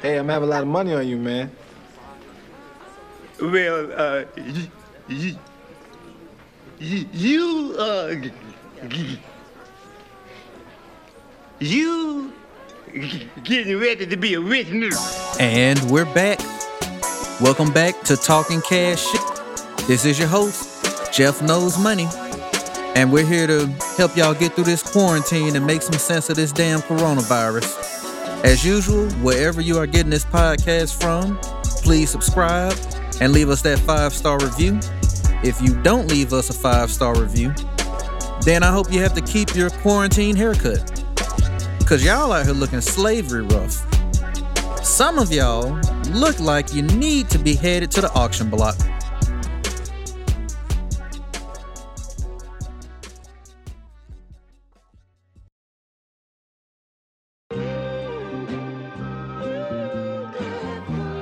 Hey, I'm gonna a lot of money on you, man. Well, uh, y- y- y- you, uh, g- g- you g- getting ready to be a rich nigga. And we're back. Welcome back to Talking Cash Shit. This is your host, Jeff Knows Money. And we're here to help y'all get through this quarantine and make some sense of this damn coronavirus. As usual, wherever you are getting this podcast from, please subscribe and leave us that five star review. If you don't leave us a five star review, then I hope you have to keep your quarantine haircut. Cause y'all out here looking slavery rough. Some of y'all look like you need to be headed to the auction block.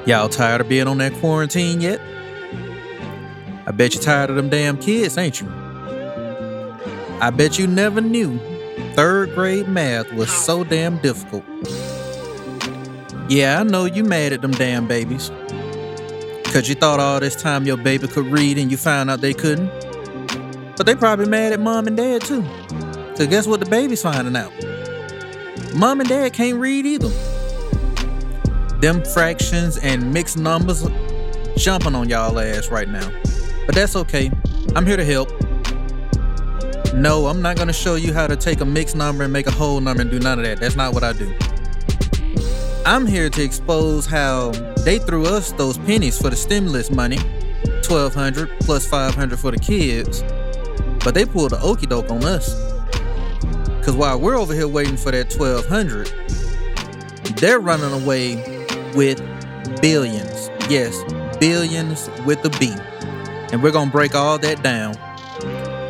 Y'all tired of being on that quarantine yet? I bet you're tired of them damn kids, ain't you? I bet you never knew third grade math was so damn difficult. Yeah, I know you mad at them damn babies. Cause you thought all this time your baby could read and you found out they couldn't. But they probably mad at mom and dad too. So guess what the baby's finding out? Mom and dad can't read either. Them fractions and mixed numbers jumping on y'all ass right now. But that's okay. I'm here to help. No, I'm not gonna show you how to take a mixed number and make a whole number and do none of that. That's not what I do. I'm here to expose how they threw us those pennies for the stimulus money, 1200 plus 500 for the kids, but they pulled the okey doke on us. Cause while we're over here waiting for that 1200, they're running away with billions. Yes, billions with a B. And we're gonna break all that down.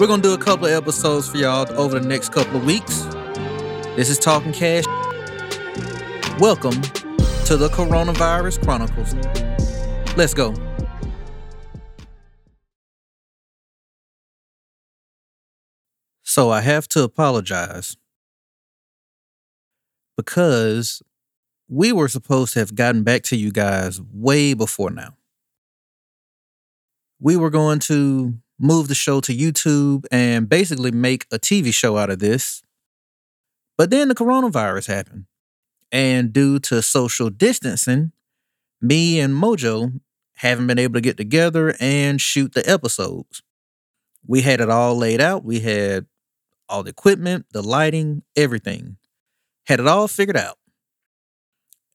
We're gonna do a couple of episodes for y'all over the next couple of weeks. This is Talking Cash. Welcome to the Coronavirus Chronicles. Let's go. So I have to apologize because we were supposed to have gotten back to you guys way before now. We were going to move the show to YouTube and basically make a TV show out of this. But then the coronavirus happened. And due to social distancing, me and Mojo haven't been able to get together and shoot the episodes. We had it all laid out. We had all the equipment, the lighting, everything. Had it all figured out.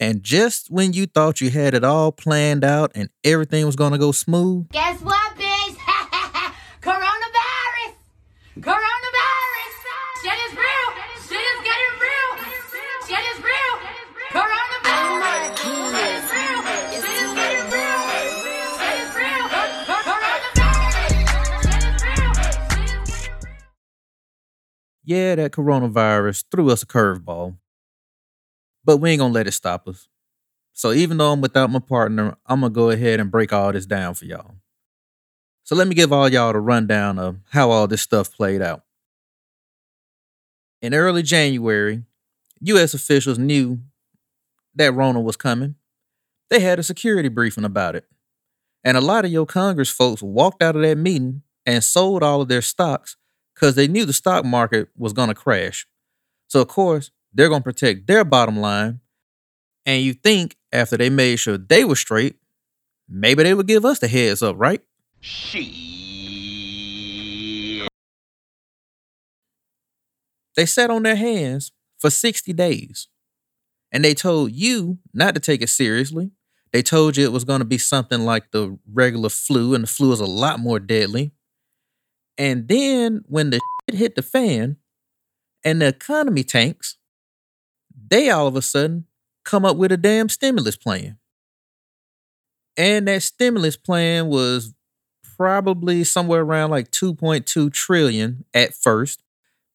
And just when you thought you had it all planned out and everything was going to go smooth, Guess what, bitch? Coronavirus! Coronavirus! Shit is real! Shit is getting real! Shit is real! Coronavirus! Shit is real! Shit is getting real! Shit is real! Coronavirus! Real! Shit is real! yeah, that coronavirus threw us a curveball. But we ain't gonna let it stop us. So even though I'm without my partner, I'm gonna go ahead and break all this down for y'all. So let me give all y'all the rundown of how all this stuff played out. In early January, US officials knew that Rona was coming. They had a security briefing about it. And a lot of your Congress folks walked out of that meeting and sold all of their stocks because they knew the stock market was going to crash. So, of course, they're going to protect their bottom line. And you think after they made sure they were straight, maybe they would give us the heads up, right? Shit. They sat on their hands for 60 days. And they told you not to take it seriously. They told you it was going to be something like the regular flu, and the flu is a lot more deadly. And then when the shit hit the fan and the economy tanks, they all of a sudden come up with a damn stimulus plan. And that stimulus plan was probably somewhere around like 2.2 trillion at first.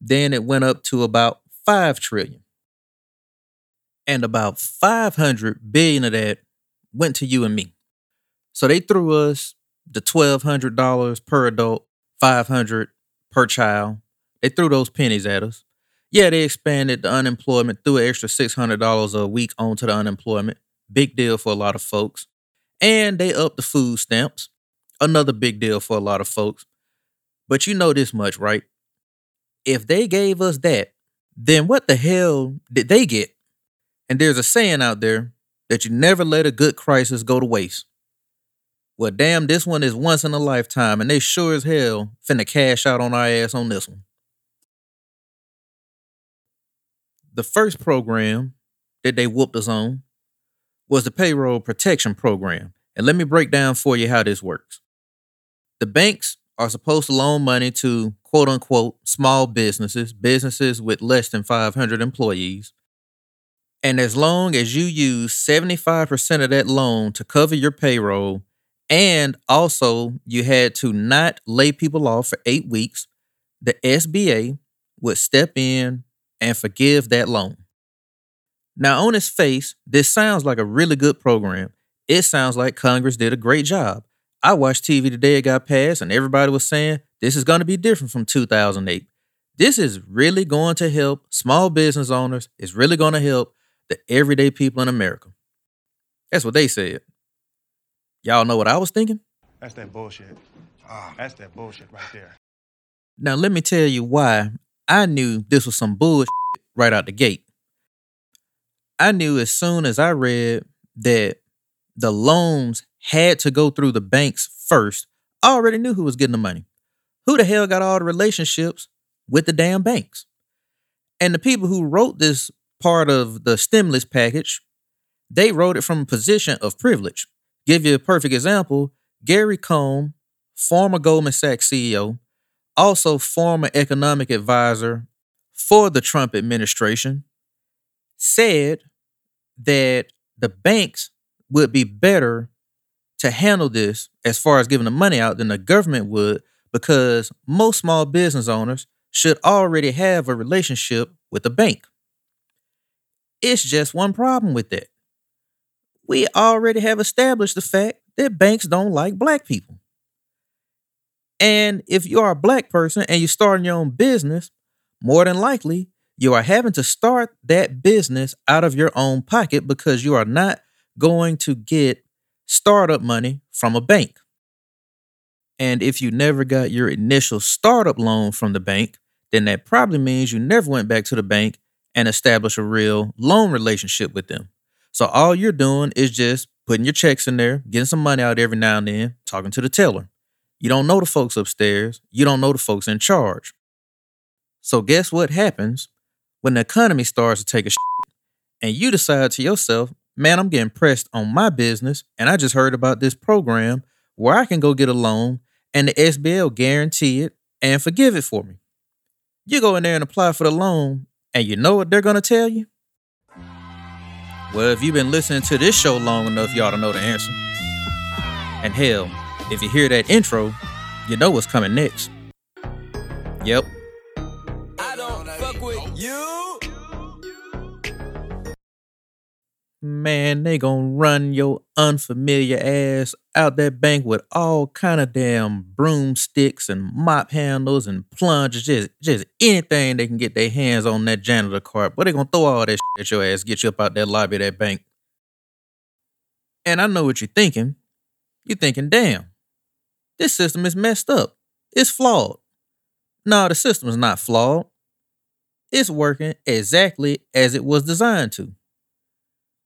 Then it went up to about 5 trillion. And about 500 billion of that went to you and me. So they threw us the $1,200 per adult, 500 per child. They threw those pennies at us. Yeah, they expanded the unemployment, threw an extra $600 a week onto the unemployment. Big deal for a lot of folks. And they upped the food stamps. Another big deal for a lot of folks. But you know this much, right? If they gave us that, then what the hell did they get? And there's a saying out there that you never let a good crisis go to waste. Well, damn, this one is once in a lifetime, and they sure as hell finna cash out on our ass on this one. The first program that they whooped us on was the payroll protection program. And let me break down for you how this works. The banks are supposed to loan money to quote unquote small businesses, businesses with less than 500 employees. And as long as you use 75% of that loan to cover your payroll, and also you had to not lay people off for eight weeks, the SBA would step in and forgive that loan. Now, on its face, this sounds like a really good program. It sounds like Congress did a great job. I watched TV today, it got passed, and everybody was saying this is going to be different from 2008. This is really going to help small business owners. It's really going to help the everyday people in America. That's what they said. Y'all know what I was thinking? That's that bullshit. Ah. That's that bullshit right there. Now, let me tell you why I knew this was some bullshit right out the gate. I knew as soon as I read that the loans had to go through the banks first, I already knew who was getting the money. Who the hell got all the relationships with the damn banks? And the people who wrote this part of the stimulus package, they wrote it from a position of privilege. Give you a perfect example Gary Cohn, former Goldman Sachs CEO, also former economic advisor for the Trump administration, said that the banks would be better to handle this as far as giving the money out than the government would because most small business owners should already have a relationship with the bank. It's just one problem with that. We already have established the fact that banks don't like black people. And if you are a black person and you're starting your own business, more than likely you are having to start that business out of your own pocket because you are not going to get startup money from a bank. And if you never got your initial startup loan from the bank, then that probably means you never went back to the bank and established a real loan relationship with them. So all you're doing is just putting your checks in there, getting some money out every now and then, talking to the teller. You don't know the folks upstairs. You don't know the folks in charge. So guess what happens when the economy starts to take a shit and you decide to yourself, man, I'm getting pressed on my business and I just heard about this program where I can go get a loan and the will guarantee it and forgive it for me. You go in there and apply for the loan and you know what they're going to tell you? Well, if you've been listening to this show long enough, ought to know the answer. And hell, if you hear that intro, you know what's coming next. Yep. I don't fuck with you. Man, they gonna run your unfamiliar ass out that bank with all kind of damn broomsticks and mop handles and plungers, just just anything they can get their hands on that janitor cart. But they gonna throw all that shit at your ass, get you up out that lobby of that bank. And I know what you're thinking. You're thinking, damn, this system is messed up. It's flawed. No, the system is not flawed. It's working exactly as it was designed to.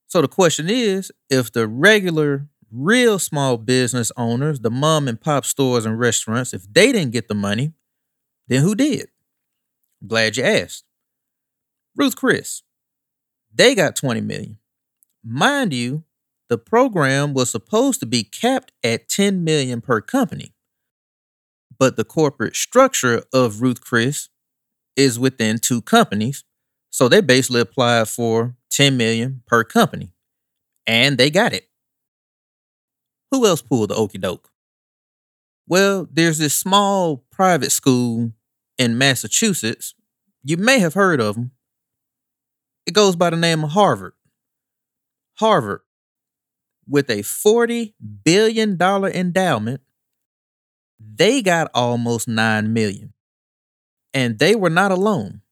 So the question is if the regular, real small business owners, the mom and pop stores and restaurants, if they didn't get the money, then who did? Glad you asked. Ruth Chris. They got 20 million. Mind you, the program was supposed to be capped at 10 million per company. But the corporate structure of Ruth Chris is within two companies. So they basically applied for 10 million per company. And they got it. Who else pulled the okey doke? Well, there's this small private school in Massachusetts. You may have heard of them. It goes by the name of Harvard. Harvard, with a $40 billion endowment, they got almost 9 million. And they were not alone.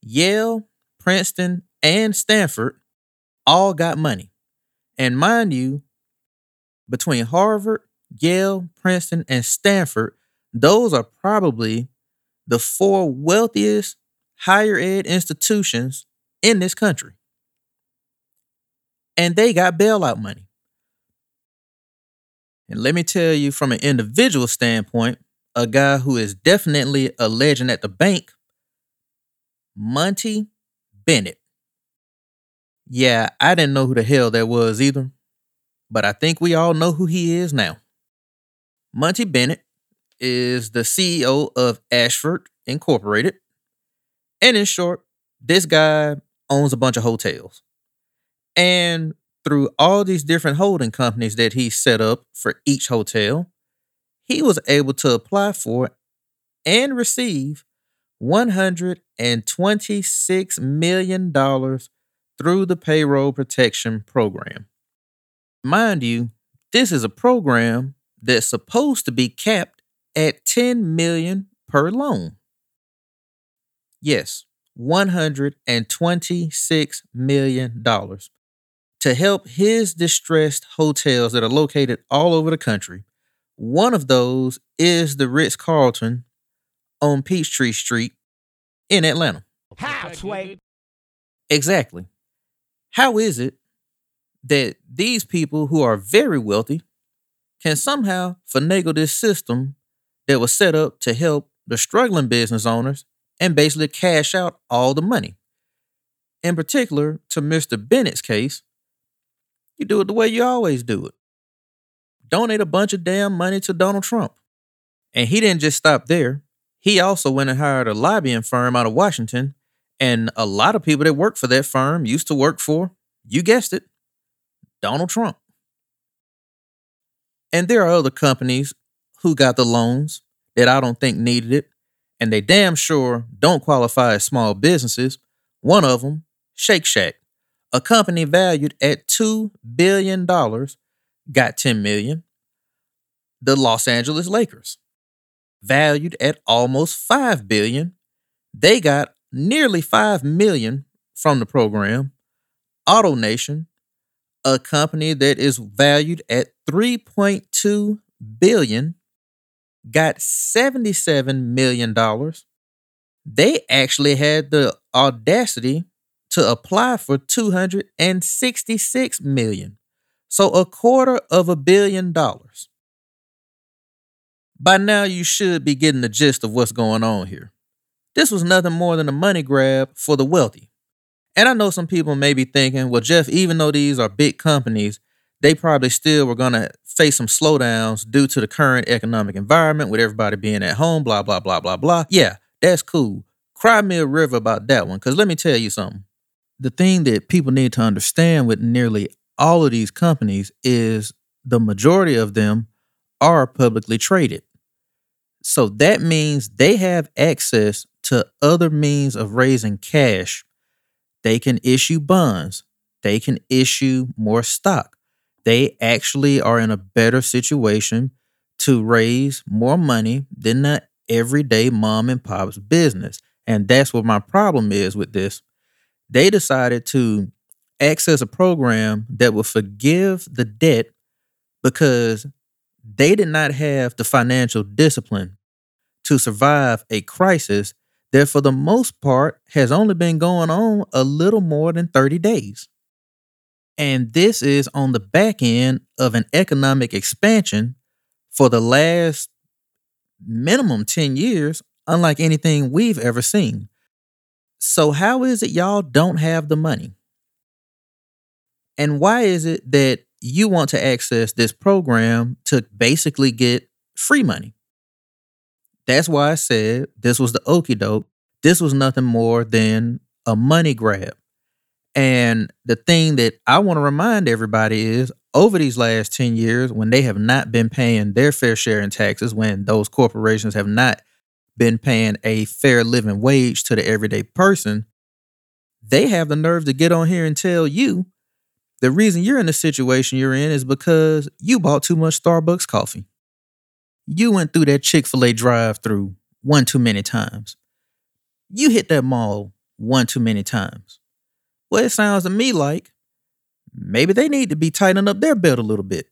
Yale, Princeton, and Stanford all got money. And mind you, between Harvard, Yale, Princeton, and Stanford, those are probably the four wealthiest higher ed institutions in this country. And they got bailout money. And let me tell you from an individual standpoint, a guy who is definitely a legend at the bank, Monty Bennett. Yeah, I didn't know who the hell that was either, but I think we all know who he is now. Monty Bennett is the CEO of Ashford Incorporated. And in short, this guy owns a bunch of hotels. And through all these different holding companies that he set up for each hotel, he was able to apply for and receive $126 million through the Payroll Protection Program. Mind you, this is a program that's supposed to be capped at 10 million per loan. Yes, $126 million to help his distressed hotels that are located all over the country. One of those is the Ritz Carlton on Peachtree Street in Atlanta. How, Sway? Exactly. How is it that these people who are very wealthy can somehow finagle this system that was set up to help the struggling business owners and basically cash out all the money? In particular, to Mr. Bennett's case, you do it the way you always do it. Donate a bunch of damn money to Donald Trump. And he didn't just stop there. He also went and hired a lobbying firm out of Washington. And a lot of people that work for that firm used to work for, you guessed it, Donald Trump. And there are other companies who got the loans that I don't think needed it. And they damn sure don't qualify as small businesses. One of them, Shake Shack, a company valued at $2 billion, got 10 million. The Los Angeles Lakers, valued at almost 5 billion, they got nearly 5 million from the program. AutoNation, a company that is valued at 3.2 billion, got 77 million dollars. They actually had the audacity to apply for 266 million. So a quarter of a billion dollars. By now, you should be getting the gist of what's going on here. This was nothing more than a money grab for the wealthy. And I know some people may be thinking, well, Jeff, even though these are big companies, they probably still were going to face some slowdowns due to the current economic environment with everybody being at home, blah, blah, blah, blah, blah. Yeah, that's cool. Cry me a river about that one, because let me tell you something. The thing that people need to understand with nearly all of these companies is the majority of them are publicly traded. So that means they have access to other means of raising cash. They can issue bonds, they can issue more stock. They actually are in a better situation to raise more money than the everyday mom and pop's business. And that's what my problem is with this. They decided to access a program that would forgive the debt because they did not have the financial discipline to survive a crisis that, for the most part, has only been going on a little more than 30 days. And this is on the back end of an economic expansion for the last minimum 10 years, unlike anything we've ever seen. So, how is it y'all don't have the money? And why is it that you want to access this program to basically get free money? That's why I said this was the okey doke. This was nothing more than a money grab. And the thing that I want to remind everybody is over these last 10 years, when they have not been paying their fair share in taxes, when those corporations have not been paying a fair living wage to the everyday person, they have the nerve to get on here and tell you the reason you're in the situation you're in is because you bought too much Starbucks coffee. You went through that Chick fil A drive through one too many times. You hit that mall one too many times. Well, it sounds to me like Maybe they need to be tightening up their belt a little bit.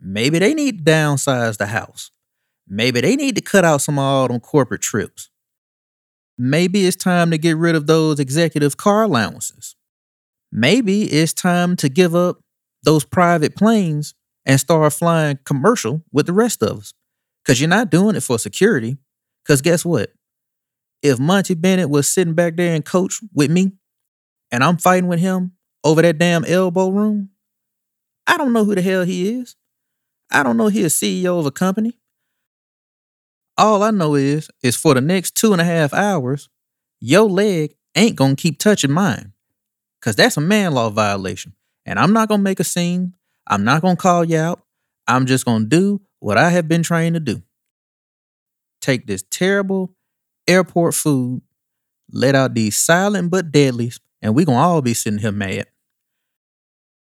Maybe they need to downsize the house. Maybe they need to cut out some of all them corporate trips. Maybe it's time to get rid of those executive car allowances. Maybe it's time to give up those private planes and start flying commercial with the rest of us. Because you're not doing it for security. Because guess what? If Monty Bennett was sitting back there and coach with me, and I'm fighting with him over that damn elbow room, I don't know who the hell he is. I don't know he is CEO of a company. All I know is, is for the next two and a half hours, your leg ain't gonna keep touching mine. Cause that's a man law violation. And I'm not gonna make a scene. I'm not gonna call you out. I'm just gonna do what I have been trained to do. Take this terrible airport food, let out these silent but deadlies, and we gonna all be sitting here mad.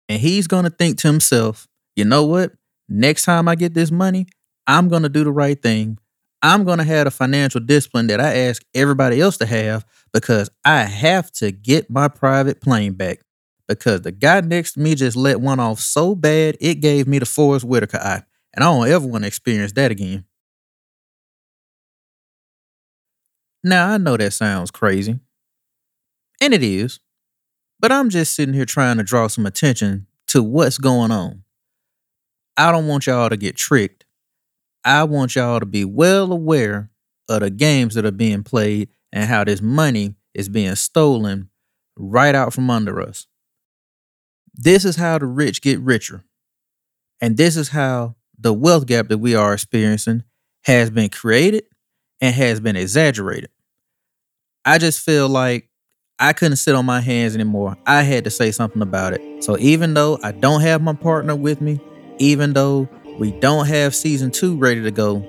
And he's gonna think to himself, you know what? Next time I get this money, I'm gonna do the right thing. I'm gonna have the financial discipline that I ask everybody else to have because I have to get my private plane back. Because the guy next to me just let one off so bad it gave me the Forest Whitaker eye. And I don't ever want to experience that again. Now I know that sounds crazy. And it is. But I'm just sitting here trying to draw some attention to what's going on. I don't want y'all to get tricked. I want y'all to be well aware of the games that are being played and how this money is being stolen right out from under us. This is how the rich get richer. And this is how the wealth gap that we are experiencing has been created and has been exaggerated. I just feel like I couldn't sit on my hands anymore. I had to say something about it. So even though I don't have my partner with me, even though we don't have season two ready to go,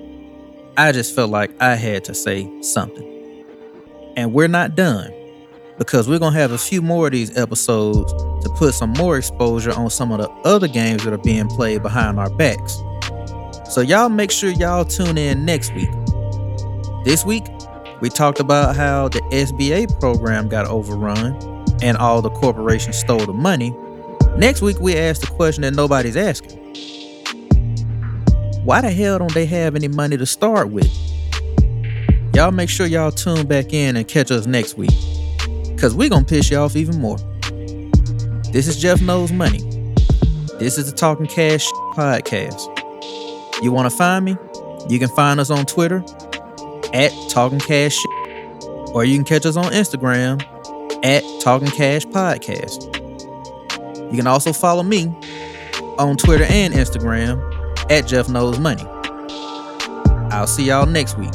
I just felt like I had to say something. And we're not done because we're going to have a few more of these episodes to put some more exposure on some of the other games that are being played behind our backs. So y'all make sure y'all tune in next week. This week, we talked about how the SBA program got overrun and all the corporations stole the money. Next week, we asked the question that nobody's asking Why the hell don't they have any money to start with? Y'all make sure y'all tune back in and catch us next week. Cause we're gonna piss you off even more. This is Jeff Knows Money. This is the Talking Cash podcast. You wanna find me? You can find us on Twitter at Talking Cash or you can catch us on Instagram at Talking Cash Podcast. You can also follow me on Twitter and Instagram at Jeff Knows Money. I'll see y'all next week.